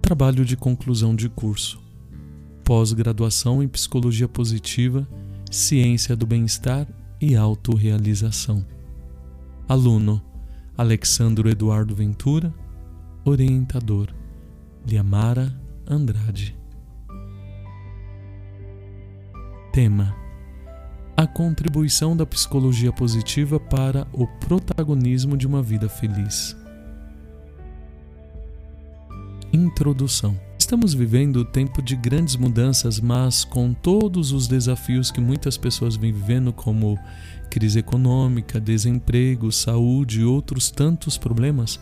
Trabalho de conclusão de curso. Pós-graduação em Psicologia Positiva, Ciência do Bem-Estar e Autorrealização. Aluno Alexandro Eduardo Ventura, orientador Liamara Andrade. Tema: A contribuição da psicologia positiva para o protagonismo de uma vida feliz. Introdução. Estamos vivendo tempo de grandes mudanças, mas com todos os desafios que muitas pessoas vêm vivendo, como crise econômica, desemprego, saúde e outros tantos problemas,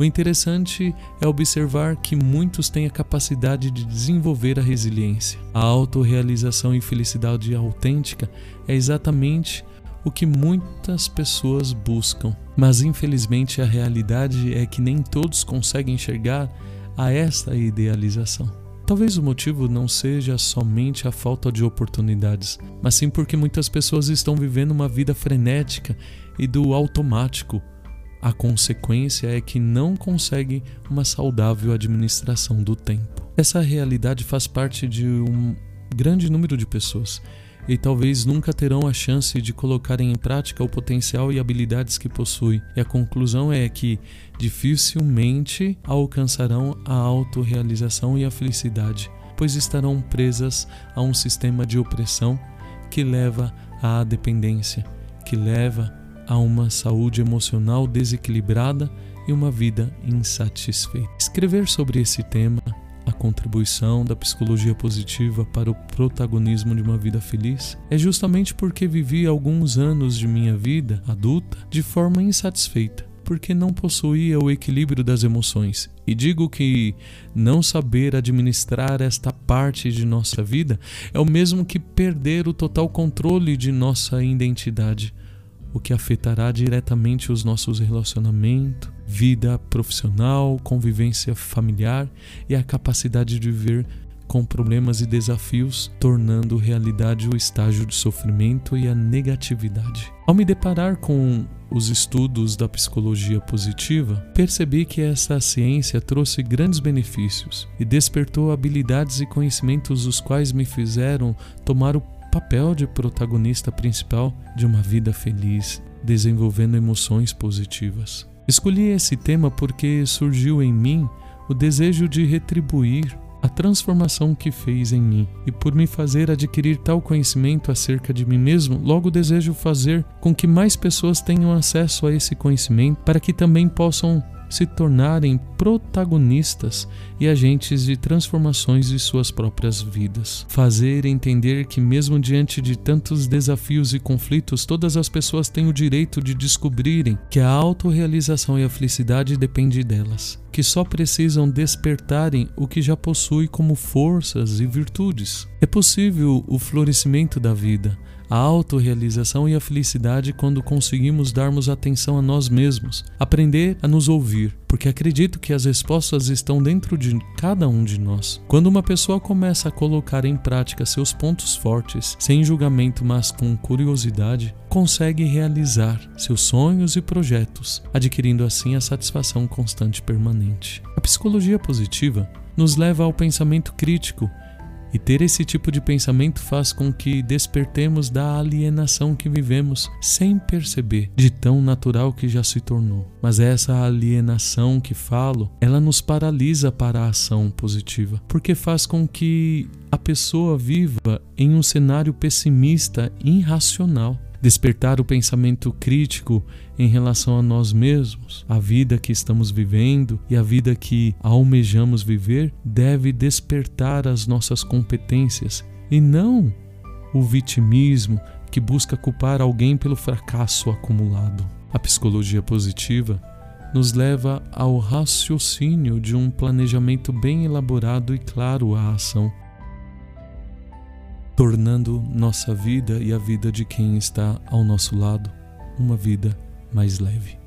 o interessante é observar que muitos têm a capacidade de desenvolver a resiliência. A autorrealização e felicidade autêntica é exatamente o que muitas pessoas buscam. Mas infelizmente a realidade é que nem todos conseguem enxergar a esta idealização. Talvez o motivo não seja somente a falta de oportunidades, mas sim porque muitas pessoas estão vivendo uma vida frenética e do automático. A consequência é que não conseguem uma saudável administração do tempo. Essa realidade faz parte de um grande número de pessoas e talvez nunca terão a chance de colocarem em prática o potencial e habilidades que possuem. E a conclusão é que dificilmente alcançarão a autorrealização e a felicidade, pois estarão presas a um sistema de opressão que leva à dependência, que leva a uma saúde emocional desequilibrada e uma vida insatisfeita. Escrever sobre esse tema a contribuição da psicologia positiva para o protagonismo de uma vida feliz é justamente porque vivi alguns anos de minha vida adulta de forma insatisfeita, porque não possuía o equilíbrio das emoções. E digo que não saber administrar esta parte de nossa vida é o mesmo que perder o total controle de nossa identidade o que afetará diretamente os nossos relacionamentos, vida profissional, convivência familiar e a capacidade de viver com problemas e desafios, tornando realidade o estágio de sofrimento e a negatividade. Ao me deparar com os estudos da psicologia positiva, percebi que essa ciência trouxe grandes benefícios e despertou habilidades e conhecimentos os quais me fizeram tomar o papel de protagonista principal de uma vida feliz, desenvolvendo emoções positivas. Escolhi esse tema porque surgiu em mim o desejo de retribuir a transformação que fez em mim, e por me fazer adquirir tal conhecimento acerca de mim mesmo, logo desejo fazer com que mais pessoas tenham acesso a esse conhecimento para que também possam se tornarem protagonistas e agentes de transformações de suas próprias vidas. Fazer entender que, mesmo diante de tantos desafios e conflitos, todas as pessoas têm o direito de descobrirem que a autorrealização e a felicidade dependem delas, que só precisam despertarem o que já possui como forças e virtudes. É possível o florescimento da vida a autorrealização e a felicidade quando conseguimos darmos atenção a nós mesmos, aprender a nos ouvir, porque acredito que as respostas estão dentro de cada um de nós. Quando uma pessoa começa a colocar em prática seus pontos fortes, sem julgamento, mas com curiosidade, consegue realizar seus sonhos e projetos, adquirindo assim a satisfação constante e permanente. A psicologia positiva nos leva ao pensamento crítico e ter esse tipo de pensamento faz com que despertemos da alienação que vivemos sem perceber, de tão natural que já se tornou. Mas essa alienação que falo, ela nos paralisa para a ação positiva, porque faz com que a pessoa viva em um cenário pessimista, irracional despertar o pensamento crítico em relação a nós mesmos, a vida que estamos vivendo e a vida que almejamos viver, deve despertar as nossas competências e não o vitimismo que busca culpar alguém pelo fracasso acumulado. A psicologia positiva nos leva ao raciocínio de um planejamento bem elaborado e claro à ação tornando nossa vida e a vida de quem está ao nosso lado uma vida mais leve.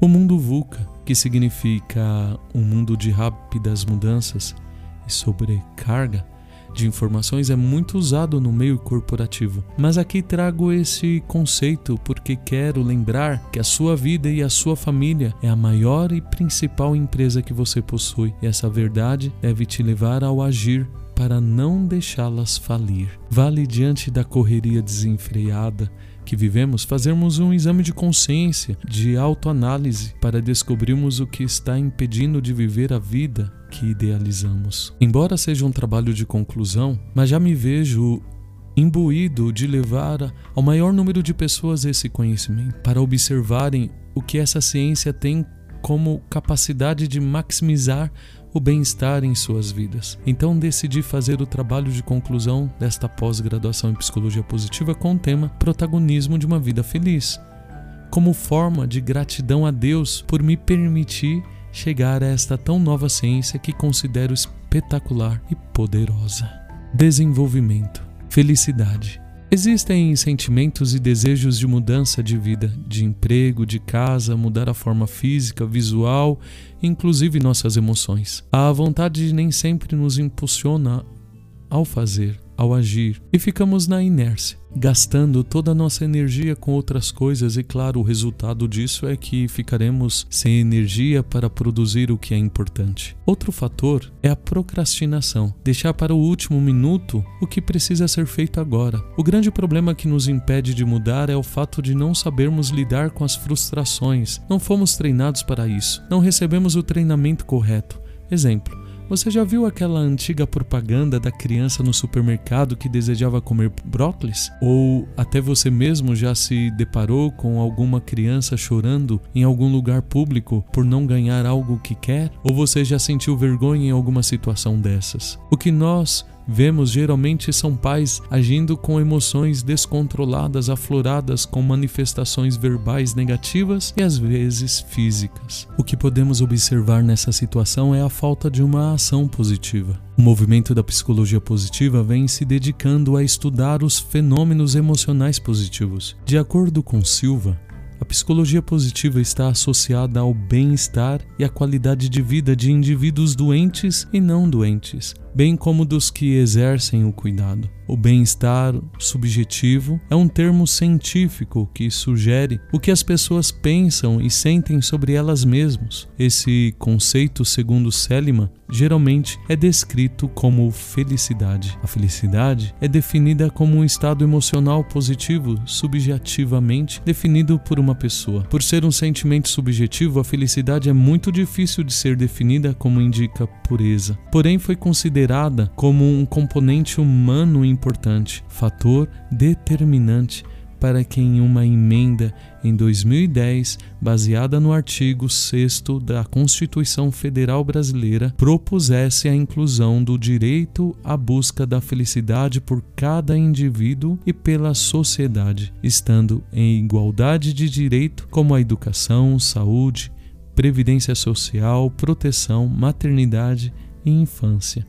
O mundo VUCA, que significa um mundo de rápidas mudanças e sobrecarga, de informações é muito usado no meio corporativo. Mas aqui trago esse conceito porque quero lembrar que a sua vida e a sua família é a maior e principal empresa que você possui. E essa verdade deve te levar ao agir para não deixá-las falir. Vale diante da correria desenfreada que vivemos fazermos um exame de consciência, de autoanálise, para descobrirmos o que está impedindo de viver a vida que idealizamos. Embora seja um trabalho de conclusão, mas já me vejo imbuído de levar ao maior número de pessoas esse conhecimento, para observarem o que essa ciência tem como capacidade de maximizar o bem-estar em suas vidas. Então decidi fazer o trabalho de conclusão desta pós-graduação em psicologia positiva com o tema Protagonismo de uma vida feliz, como forma de gratidão a Deus por me permitir chegar a esta tão nova ciência que considero espetacular e poderosa. Desenvolvimento, felicidade Existem sentimentos e desejos de mudança de vida, de emprego, de casa, mudar a forma física, visual, inclusive nossas emoções. A vontade nem sempre nos impulsiona ao fazer, ao agir e ficamos na inércia, gastando toda a nossa energia com outras coisas e claro, o resultado disso é que ficaremos sem energia para produzir o que é importante. Outro fator é a procrastinação, deixar para o último minuto o que precisa ser feito agora. O grande problema que nos impede de mudar é o fato de não sabermos lidar com as frustrações. Não fomos treinados para isso. Não recebemos o treinamento correto. Exemplo: você já viu aquela antiga propaganda da criança no supermercado que desejava comer brócolis? Ou até você mesmo já se deparou com alguma criança chorando em algum lugar público por não ganhar algo que quer? Ou você já sentiu vergonha em alguma situação dessas? O que nós Vemos geralmente são pais agindo com emoções descontroladas, afloradas com manifestações verbais negativas e às vezes físicas. O que podemos observar nessa situação é a falta de uma ação positiva. O movimento da psicologia positiva vem se dedicando a estudar os fenômenos emocionais positivos. De acordo com Silva, a psicologia positiva está associada ao bem-estar e à qualidade de vida de indivíduos doentes e não doentes, bem como dos que exercem o cuidado. O bem-estar subjetivo é um termo científico que sugere o que as pessoas pensam e sentem sobre elas mesmas. Esse conceito, segundo Seliman, geralmente é descrito como felicidade. A felicidade é definida como um estado emocional positivo, subjetivamente definido por uma pessoa. Por ser um sentimento subjetivo, a felicidade é muito difícil de ser definida como indica pureza. Porém, foi considerada como um componente humano importante, fator determinante para que em uma emenda em 2010, baseada no artigo 6 da Constituição Federal Brasileira, propusesse a inclusão do direito à busca da felicidade por cada indivíduo e pela sociedade, estando em igualdade de direito como a educação, saúde, previdência social, proteção, maternidade e infância.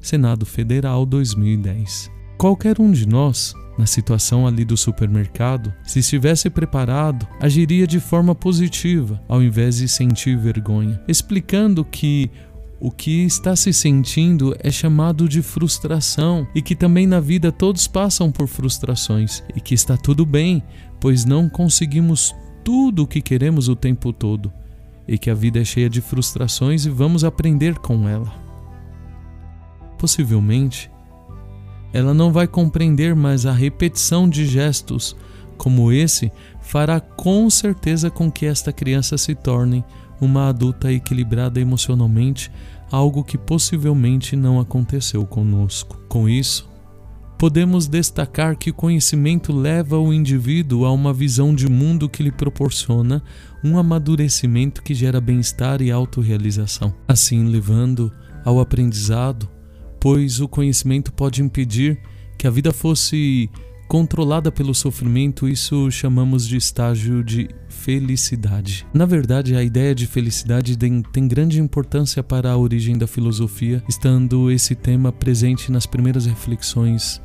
Senado Federal 2010. Qualquer um de nós na situação ali do supermercado, se estivesse preparado, agiria de forma positiva, ao invés de sentir vergonha, explicando que o que está se sentindo é chamado de frustração e que também na vida todos passam por frustrações e que está tudo bem, pois não conseguimos tudo o que queremos o tempo todo e que a vida é cheia de frustrações e vamos aprender com ela. Possivelmente, ela não vai compreender, mas a repetição de gestos como esse fará com certeza com que esta criança se torne uma adulta equilibrada emocionalmente, algo que possivelmente não aconteceu conosco. Com isso, podemos destacar que o conhecimento leva o indivíduo a uma visão de mundo que lhe proporciona um amadurecimento que gera bem-estar e autorrealização, assim levando ao aprendizado pois o conhecimento pode impedir que a vida fosse controlada pelo sofrimento, isso chamamos de estágio de felicidade. Na verdade, a ideia de felicidade tem, grande importância para a origem da filosofia, estando esse tema presente nas primeiras reflexões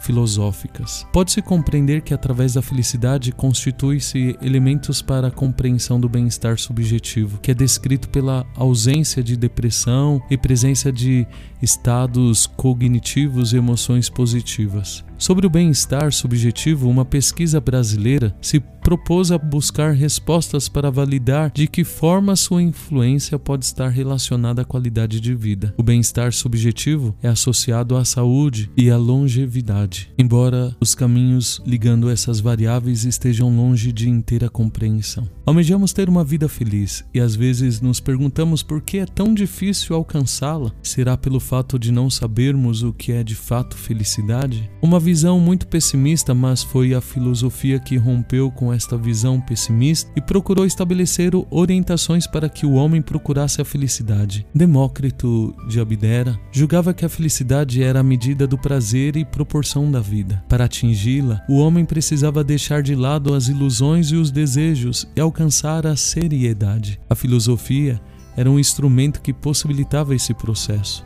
filosóficas. Pode-se compreender que através da felicidade constitui-se elementos para a compreensão do bem-estar subjetivo, que é descrito pela ausência de depressão e presença de estados cognitivos e emoções positivas. Sobre o bem-estar subjetivo, uma pesquisa brasileira se propôs a buscar respostas para validar de que forma sua influência pode estar relacionada à qualidade de vida. O bem-estar subjetivo é associado à saúde e à longevidade, embora os caminhos ligando essas variáveis estejam longe de inteira compreensão. Almejamos ter uma vida feliz e às vezes nos perguntamos por que é tão difícil alcançá-la. Será pelo fato de não sabermos o que é de fato felicidade? Uma visão muito pessimista, mas foi a filosofia que rompeu com esta visão pessimista e procurou estabelecer orientações para que o homem procurasse a felicidade. Demócrito de Abdera julgava que a felicidade era a medida do prazer e proporção da vida. Para atingi-la, o homem precisava deixar de lado as ilusões e os desejos e alcançar a seriedade. A filosofia era um instrumento que possibilitava esse processo.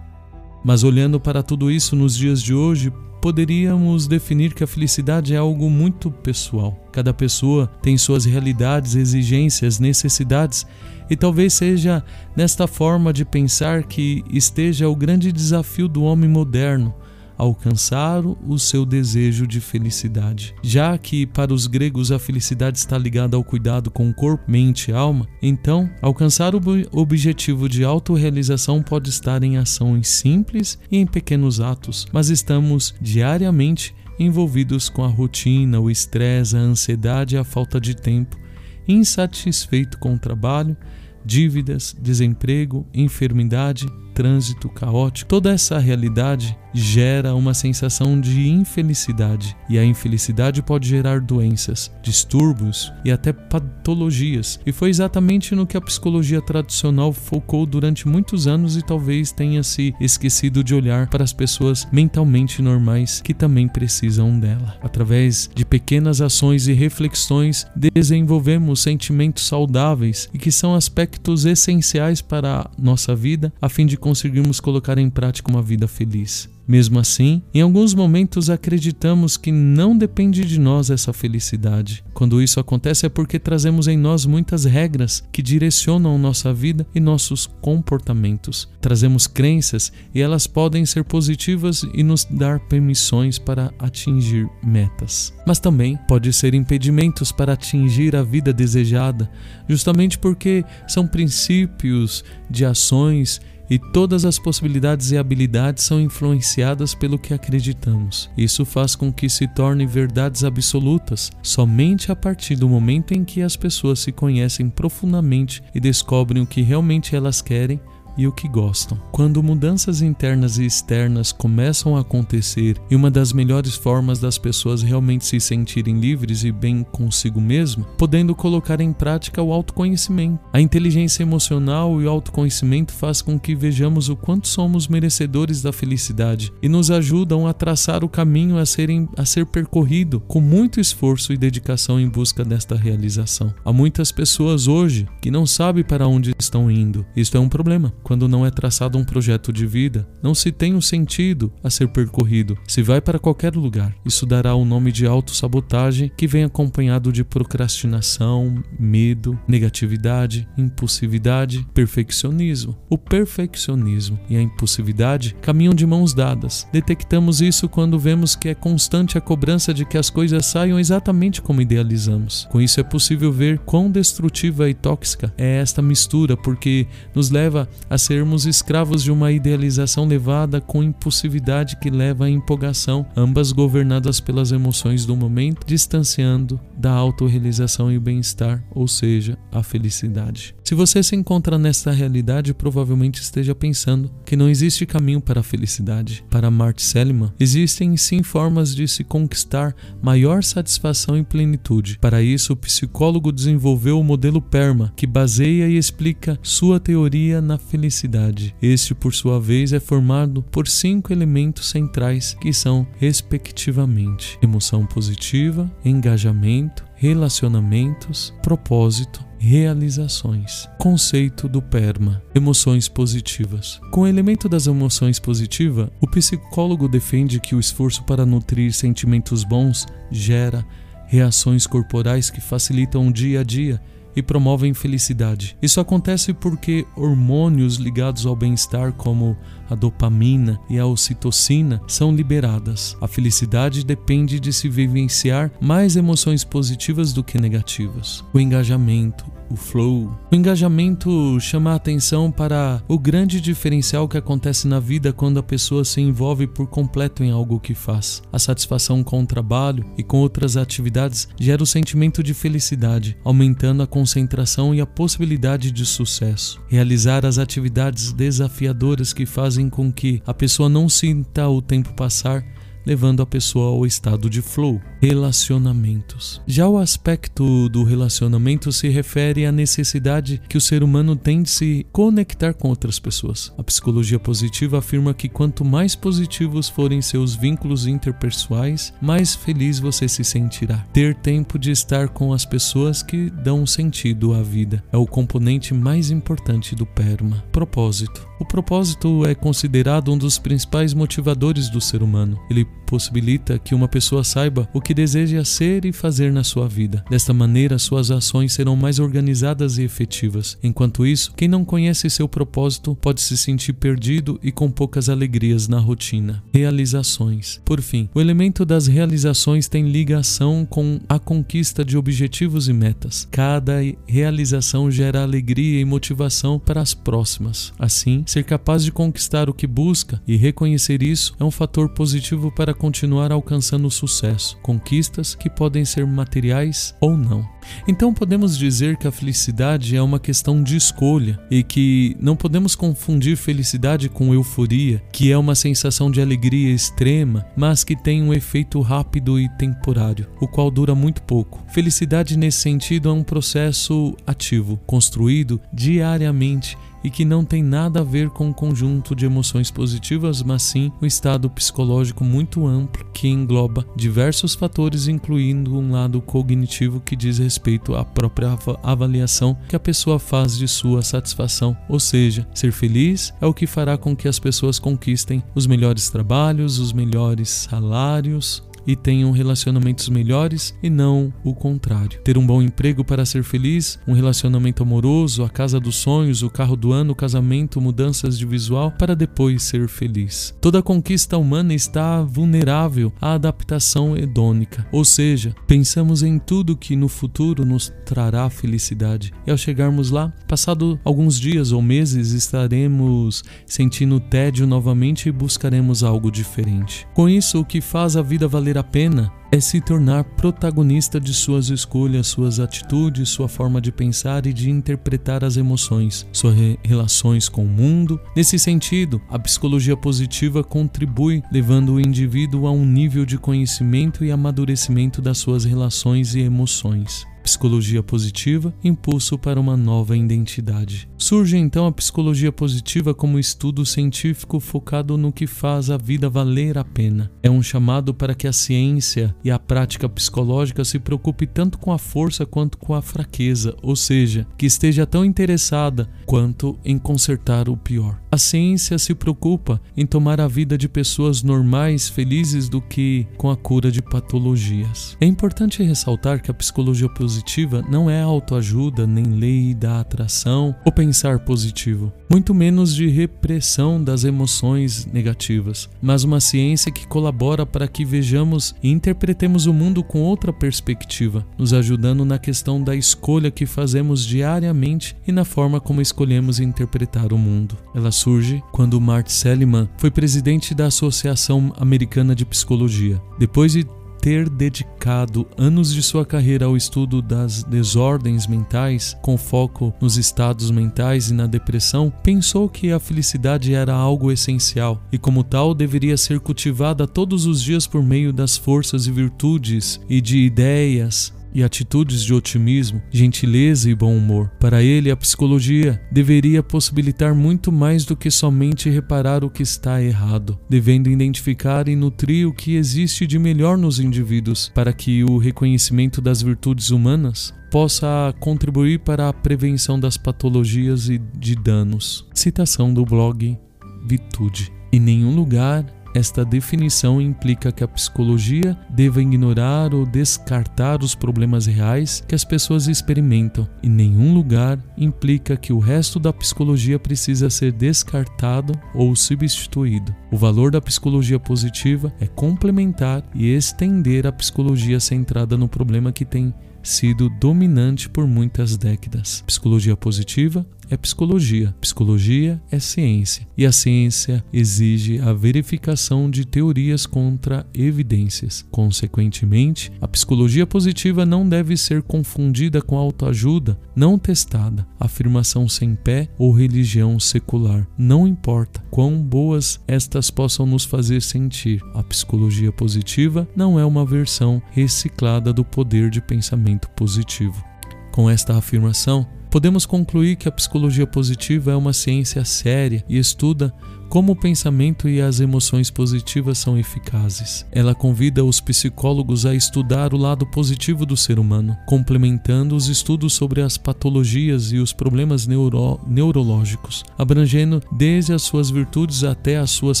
Mas olhando para tudo isso nos dias de hoje, poderíamos definir que a felicidade é algo muito pessoal. Cada pessoa tem suas realidades, exigências, necessidades, e talvez seja nesta forma de pensar que esteja o grande desafio do homem moderno alcançar o seu desejo de felicidade. Já que para os gregos a felicidade está ligada ao cuidado com corpo, mente e alma, então alcançar o objetivo de autorrealização pode estar em ações simples e em pequenos atos, mas estamos diariamente envolvidos com a rotina, o estresse, a ansiedade e a falta de tempo, insatisfeito com o trabalho, dívidas, desemprego, enfermidade, trânsito caótico, toda essa realidade gera uma sensação de infelicidade, e a infelicidade pode gerar doenças, distúrbios e até patologias. E foi exatamente no que a psicologia tradicional focou durante muitos anos e talvez tenha se esquecido de olhar para as pessoas mentalmente normais que também precisam dela. Através de pequenas ações e reflexões, desenvolvemos sentimentos saudáveis e que são aspectos essenciais para a nossa vida a fim de conseguirmos colocar em prática uma vida feliz. Mesmo assim, em alguns momentos acreditamos que não depende de nós essa felicidade. Quando isso acontece é porque trazemos em nós muitas regras que direcionam nossa vida e nossos comportamentos. Trazemos crenças e elas podem ser positivas e nos dar permissões para atingir metas. Mas também pode ser impedimentos para atingir a vida desejada, justamente porque são princípios de ações e todas as possibilidades e habilidades são influenciadas pelo que acreditamos. Isso faz com que se tornem verdades absolutas somente a partir do momento em que as pessoas se conhecem profundamente e descobrem o que realmente elas querem e o que gostam. Quando mudanças internas e externas começam a acontecer e uma das melhores formas das pessoas realmente se sentirem livres e bem consigo mesmo, podendo colocar em prática o autoconhecimento. A inteligência emocional e o autoconhecimento faz com que vejamos o quanto somos merecedores da felicidade e nos ajudam a traçar o caminho a, serem, a ser percorrido com muito esforço e dedicação em busca desta realização. Há muitas pessoas hoje que não sabem para onde estão indo. Isto é um problema quando não é traçado um projeto de vida, não se tem um sentido a ser percorrido, se vai para qualquer lugar. Isso dará o nome de autossabotagem que vem acompanhado de procrastinação, medo, negatividade, impulsividade, perfeccionismo. O perfeccionismo e a impulsividade caminham de mãos dadas. Detectamos isso quando vemos que é constante a cobrança de que as coisas saiam exatamente como idealizamos. Com isso é possível ver quão destrutiva e tóxica é esta mistura, porque nos leva sermos escravos de uma idealização levada com impulsividade que leva à empolgação, ambas governadas pelas emoções do momento, distanciando da autorrealização e bem-estar, ou seja, a felicidade. Se você se encontra nesta realidade, provavelmente esteja pensando que não existe caminho para a felicidade. Para Marty Seligman, existem sim formas de se conquistar maior satisfação e plenitude. Para isso, o psicólogo desenvolveu o modelo PERMA, que baseia e explica sua teoria na felicidade. Este, por sua vez, é formado por cinco elementos centrais que são, respectivamente, emoção positiva, engajamento, relacionamentos, propósito realizações. Conceito do PERMA: emoções positivas. Com o elemento das emoções positivas, o psicólogo defende que o esforço para nutrir sentimentos bons gera reações corporais que facilitam o dia a dia e promovem felicidade. Isso acontece porque hormônios ligados ao bem-estar, como a dopamina e a ocitocina, são liberadas. A felicidade depende de se vivenciar mais emoções positivas do que negativas. O engajamento, o flow. O engajamento chama a atenção para o grande diferencial que acontece na vida quando a pessoa se envolve por completo em algo que faz. A satisfação com o trabalho e com outras atividades gera o sentimento de felicidade, aumentando a concentração e a possibilidade de sucesso. Realizar as atividades desafiadoras que fazem com que a pessoa não sinta o tempo passar levando a pessoa ao estado de flow. Relacionamentos. Já o aspecto do relacionamento se refere à necessidade que o ser humano tem de se conectar com outras pessoas. A psicologia positiva afirma que quanto mais positivos forem seus vínculos interpessoais, mais feliz você se sentirá. Ter tempo de estar com as pessoas que dão sentido à vida é o componente mais importante do PERMA. Propósito. O propósito é considerado um dos principais motivadores do ser humano. Ele possibilita que uma pessoa saiba o que deseja ser e fazer na sua vida. Desta maneira, suas ações serão mais organizadas e efetivas. Enquanto isso, quem não conhece seu propósito pode se sentir perdido e com poucas alegrias na rotina. Realizações. Por fim, o elemento das realizações tem ligação com a conquista de objetivos e metas. Cada realização gera alegria e motivação para as próximas. Assim, ser capaz de conquistar o que busca e reconhecer isso é um fator positivo para continuar alcançando sucesso, conquistas que podem ser materiais ou não. Então podemos dizer que a felicidade é uma questão de escolha e que não podemos confundir felicidade com euforia, que é uma sensação de alegria extrema, mas que tem um efeito rápido e temporário, o qual dura muito pouco. Felicidade nesse sentido é um processo ativo, construído diariamente e que não tem nada a ver com um conjunto de emoções positivas, mas sim um estado psicológico muito amplo que engloba diversos fatores, incluindo um lado cognitivo que diz respeito à própria avaliação que a pessoa faz de sua satisfação, ou seja, ser feliz é o que fará com que as pessoas conquistem os melhores trabalhos, os melhores salários, e tenham relacionamentos melhores e não o contrário. Ter um bom emprego para ser feliz, um relacionamento amoroso, a casa dos sonhos, o carro do ano, o casamento, mudanças de visual para depois ser feliz. Toda conquista humana está vulnerável à adaptação hedônica, ou seja, pensamos em tudo que no futuro nos trará felicidade. E ao chegarmos lá, passado alguns dias ou meses, estaremos sentindo tédio novamente e buscaremos algo diferente. Com isso, o que faz a vida valer valer a pena é se tornar protagonista de suas escolhas, suas atitudes, sua forma de pensar e de interpretar as emoções, suas re relações com o mundo. Nesse sentido, a psicologia positiva contribui levando o indivíduo a um nível de conhecimento e amadurecimento das suas relações e emoções. Psicologia positiva, impulso para uma nova identidade. Surge então a psicologia positiva como estudo científico focado no que faz a vida valer a pena. É um chamado para que a ciência e a prática psicológica se preocupe tanto com a força quanto com a fraqueza, ou seja, que esteja tão interessada quanto em consertar o pior. A ciência se preocupa em tomar a vida de pessoas normais, felizes, do que com a cura de patologias. É importante ressaltar que a psicologia positiva positiva não é autoajuda, nem lei da atração ou pensar positivo, muito menos de repressão das emoções negativas, mas uma ciência que colabora para que vejamos e interpretemos o mundo com outra perspectiva, nos ajudando na questão da escolha que fazemos diariamente e na forma como escolhemos interpretar o mundo. Ela surge quando Mart Seligman foi presidente da Associação Americana de Psicologia. Depois de ter dedicado anos de sua carreira ao estudo das desordens mentais, com foco nos estados mentais e na depressão, pensou que a felicidade era algo essencial e, como tal, deveria ser cultivada todos os dias por meio das forças e virtudes e de ideias e atitudes de otimismo, gentileza e bom humor. Para ele, a psicologia deveria possibilitar muito mais do que somente reparar o que está errado, devendo identificar e nutrir o que existe de melhor nos indivíduos, para que o reconhecimento das virtudes humanas possa contribuir para a prevenção das patologias e de danos. Citação do blog Vitude. Em nenhum lugar esta definição implica que a psicologia deva ignorar ou descartar os problemas reais que as pessoas experimentam. Em nenhum lugar implica que o resto da psicologia precisa ser descartado ou substituído. O valor da psicologia positiva é complementar e estender a psicologia centrada no problema que tem sido dominante por muitas décadas. Psicologia positiva é psicologia, psicologia é ciência, e a ciência exige a verificação de teorias contra evidências. Consequentemente, a psicologia positiva não deve ser confundida com autoajuda não testada, afirmação sem pé ou religião secular. Não importa quão boas estas possam nos fazer sentir, a psicologia positiva não é uma versão reciclada do poder de pensamento positivo. Com esta afirmação, podemos concluir que a psicologia positiva é uma ciência séria e estuda como o pensamento e as emoções positivas são eficazes. Ela convida os psicólogos a estudar o lado positivo do ser humano, complementando os estudos sobre as patologias e os problemas neuro neurológicos, abrangendo desde as suas virtudes até as suas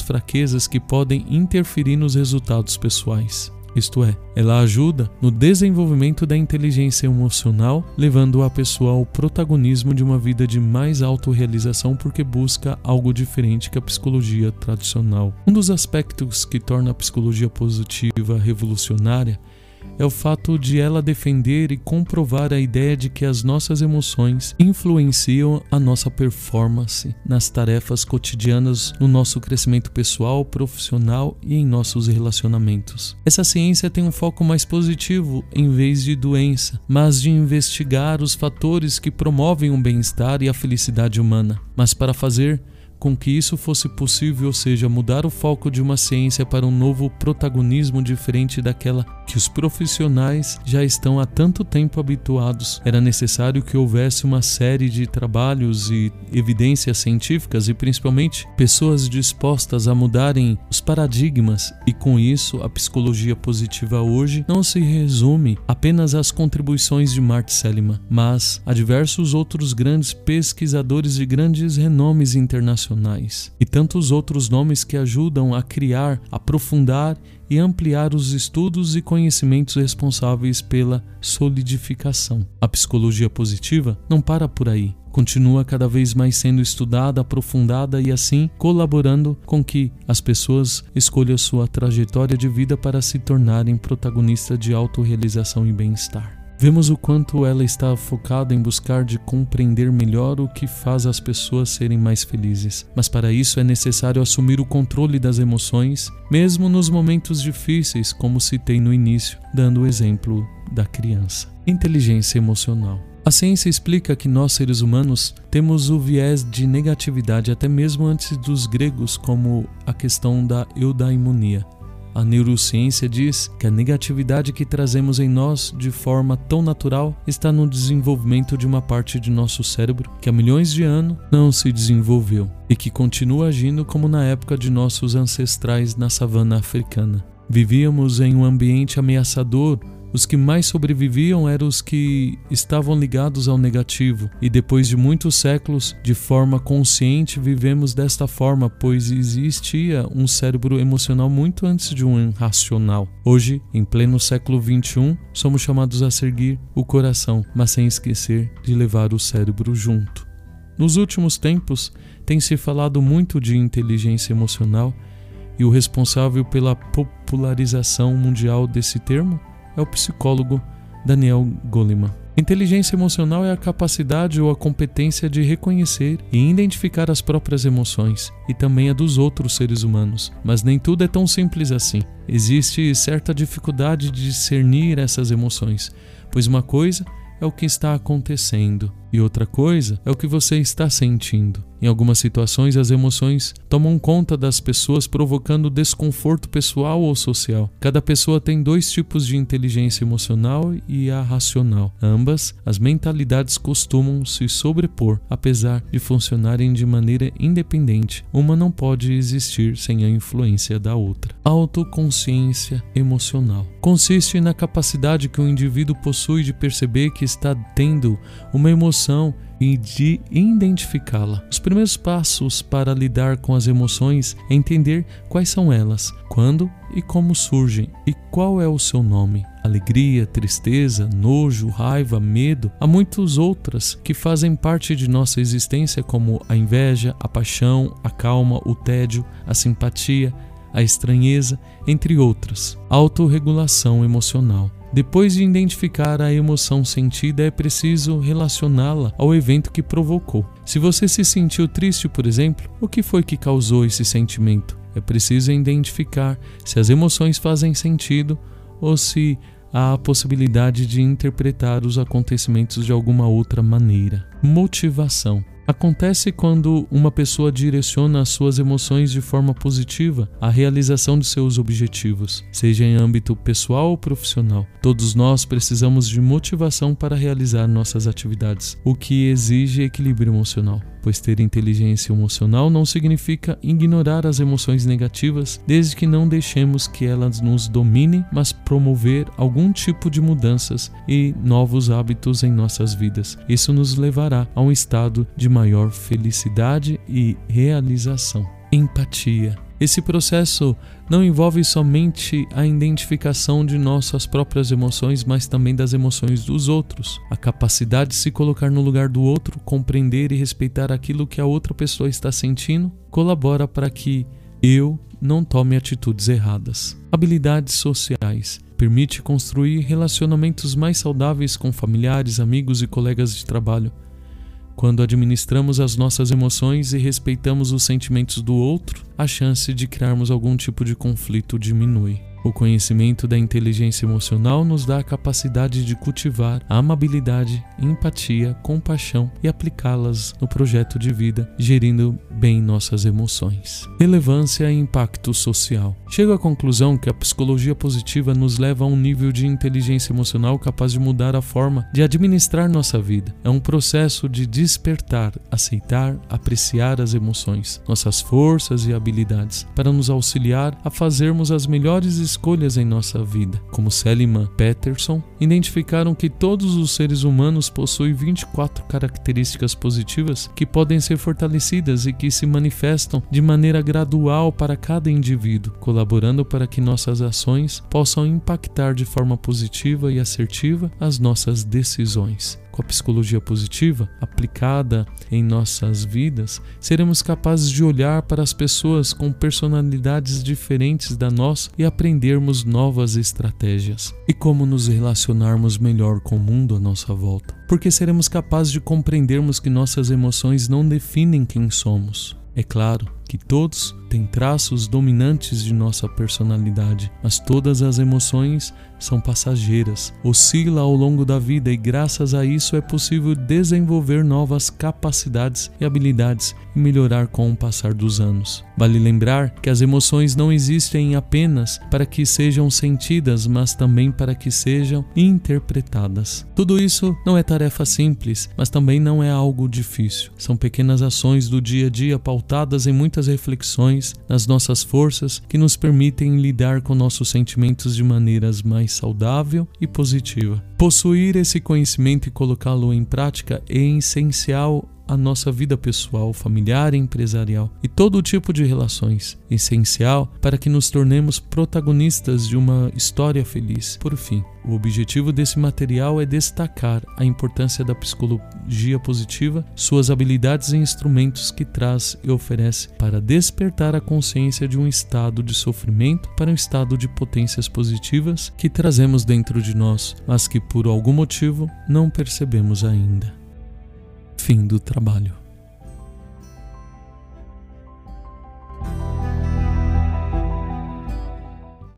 fraquezas que podem interferir nos resultados pessoais. Isto é, ela ajuda no desenvolvimento da inteligência emocional, levando a pessoa ao protagonismo de uma vida de mais autorrealização porque busca algo diferente que a psicologia tradicional. Um dos aspectos que torna a psicologia positiva revolucionária é o fato de ela defender e comprovar a ideia de que as nossas emoções influenciam a nossa performance nas tarefas cotidianas, no nosso crescimento pessoal, profissional e em nossos relacionamentos. Essa ciência tem um foco mais positivo em vez de doença, mas de investigar os fatores que promovem o bem-estar e a felicidade humana. Mas para fazer com que isso fosse possível, ou seja, mudar o foco de uma ciência para um novo protagonismo diferente daquela que os profissionais já estão há tanto tempo habituados. Era necessário que houvesse uma série de trabalhos e evidências científicas e principalmente pessoas dispostas a mudarem os paradigmas, e com isso a psicologia positiva hoje não se resume apenas às contribuições de Mart Seligman, mas a diversos outros grandes pesquisadores de grandes renomes internacionais e tantos outros nomes que ajudam a criar, aprofundar e ampliar os estudos e conhecimentos responsáveis pela solidificação. A psicologia positiva não para por aí. Continua cada vez mais sendo estudada, aprofundada e assim colaborando com que as pessoas escolham sua trajetória de vida para se tornarem protagonistas de autorrealização e bem-estar. Vemos o quanto ela está focada em buscar de compreender melhor o que faz as pessoas serem mais felizes. Mas para isso é necessário assumir o controle das emoções, mesmo nos momentos difíceis, como citei no início, dando o exemplo da criança. Inteligência emocional. A ciência explica que nós, seres humanos, temos o viés de negatividade até mesmo antes dos gregos, como a questão da eudaimonia. A neurociência diz que a negatividade que trazemos em nós de forma tão natural está no desenvolvimento de uma parte de nosso cérebro que há milhões de anos não se desenvolveu e que continua agindo como na época de nossos ancestrais na savana africana. Vivíamos em um ambiente ameaçador os que mais sobreviviam eram os que estavam ligados ao negativo, e depois de muitos séculos, de forma consciente, vivemos desta forma, pois existia um cérebro emocional muito antes de um racional. Hoje, em pleno século XXI, somos chamados a seguir o coração, mas sem esquecer de levar o cérebro junto. Nos últimos tempos, tem se falado muito de inteligência emocional e o responsável pela popularização mundial desse termo é o psicólogo Daniel Goleman. Inteligência emocional é a capacidade ou a competência de reconhecer e identificar as próprias emoções e também a dos outros seres humanos. Mas nem tudo é tão simples assim. Existe certa dificuldade de discernir essas emoções, pois uma coisa é o que está acontecendo e outra coisa é o que você está sentindo. Em algumas situações, as emoções tomam conta das pessoas, provocando desconforto pessoal ou social. Cada pessoa tem dois tipos de inteligência emocional e a racional. Ambas, as mentalidades costumam se sobrepor, apesar de funcionarem de maneira independente. Uma não pode existir sem a influência da outra. Autoconsciência emocional consiste na capacidade que o indivíduo possui de perceber que está tendo uma emoção e de identificá-la. Os primeiros passos para lidar com as emoções é entender quais são elas, quando e como surgem e qual é o seu nome. Alegria, tristeza, nojo, raiva, medo, há muitas outras que fazem parte de nossa existência, como a inveja, a paixão, a calma, o tédio, a simpatia, a estranheza, entre outras. Autorregulação emocional depois de identificar a emoção sentida, é preciso relacioná-la ao evento que provocou. Se você se sentiu triste, por exemplo, o que foi que causou esse sentimento? É preciso identificar se as emoções fazem sentido ou se há a possibilidade de interpretar os acontecimentos de alguma outra maneira. Motivação. Acontece quando uma pessoa direciona as suas emoções de forma positiva à realização de seus objetivos, seja em âmbito pessoal ou profissional. Todos nós precisamos de motivação para realizar nossas atividades, o que exige equilíbrio emocional pois ter inteligência emocional não significa ignorar as emoções negativas, desde que não deixemos que elas nos dominem, mas promover algum tipo de mudanças e novos hábitos em nossas vidas. Isso nos levará a um estado de maior felicidade e realização. Empatia. Esse processo não envolve somente a identificação de nossas próprias emoções, mas também das emoções dos outros. A capacidade de se colocar no lugar do outro, compreender e respeitar aquilo que a outra pessoa está sentindo, colabora para que eu não tome atitudes erradas. Habilidades sociais permite construir relacionamentos mais saudáveis com familiares, amigos e colegas de trabalho. Quando administramos as nossas emoções e respeitamos os sentimentos do outro, a chance de criarmos algum tipo de conflito diminui. O conhecimento da inteligência emocional nos dá a capacidade de cultivar a amabilidade, empatia, compaixão e aplicá-las no projeto de vida, gerindo bem nossas emoções. Relevância e impacto social. Chego à conclusão que a psicologia positiva nos leva a um nível de inteligência emocional capaz de mudar a forma de administrar nossa vida. É um processo de despertar, aceitar, apreciar as emoções, nossas forças e habilidades, para nos auxiliar a fazermos as melhores escolhas em nossa vida. Como Seliman Peterson, identificaram que todos os seres humanos possuem 24 características positivas que podem ser fortalecidas e que se manifestam de maneira gradual para cada indivíduo, colaborando para que nossas ações possam impactar de forma positiva e assertiva as nossas decisões com a psicologia positiva aplicada em nossas vidas, seremos capazes de olhar para as pessoas com personalidades diferentes da nossa e aprendermos novas estratégias. E como nos relacionarmos melhor com o mundo à nossa volta. Porque seremos capazes de compreendermos que nossas emoções não definem quem somos. É claro que todos têm traços dominantes de nossa personalidade, mas todas as emoções são passageiras, oscila ao longo da vida e graças a isso é possível desenvolver novas capacidades e habilidades e melhorar com o passar dos anos. Vale lembrar que as emoções não existem apenas para que sejam sentidas, mas também para que sejam interpretadas. Tudo isso não é tarefa simples, mas também não é algo difícil. São pequenas ações do dia a dia pautadas em muitas reflexões nas nossas forças que nos permitem lidar com nossos sentimentos de maneiras mais saudável e positiva. Possuir esse conhecimento e colocá-lo em prática é essencial a nossa vida pessoal, familiar e empresarial e todo tipo de relações, essencial para que nos tornemos protagonistas de uma história feliz. Por fim, o objetivo desse material é destacar a importância da psicologia positiva, suas habilidades e instrumentos que traz e oferece para despertar a consciência de um estado de sofrimento para um estado de potências positivas que trazemos dentro de nós, mas que por algum motivo não percebemos ainda. Fim do trabalho.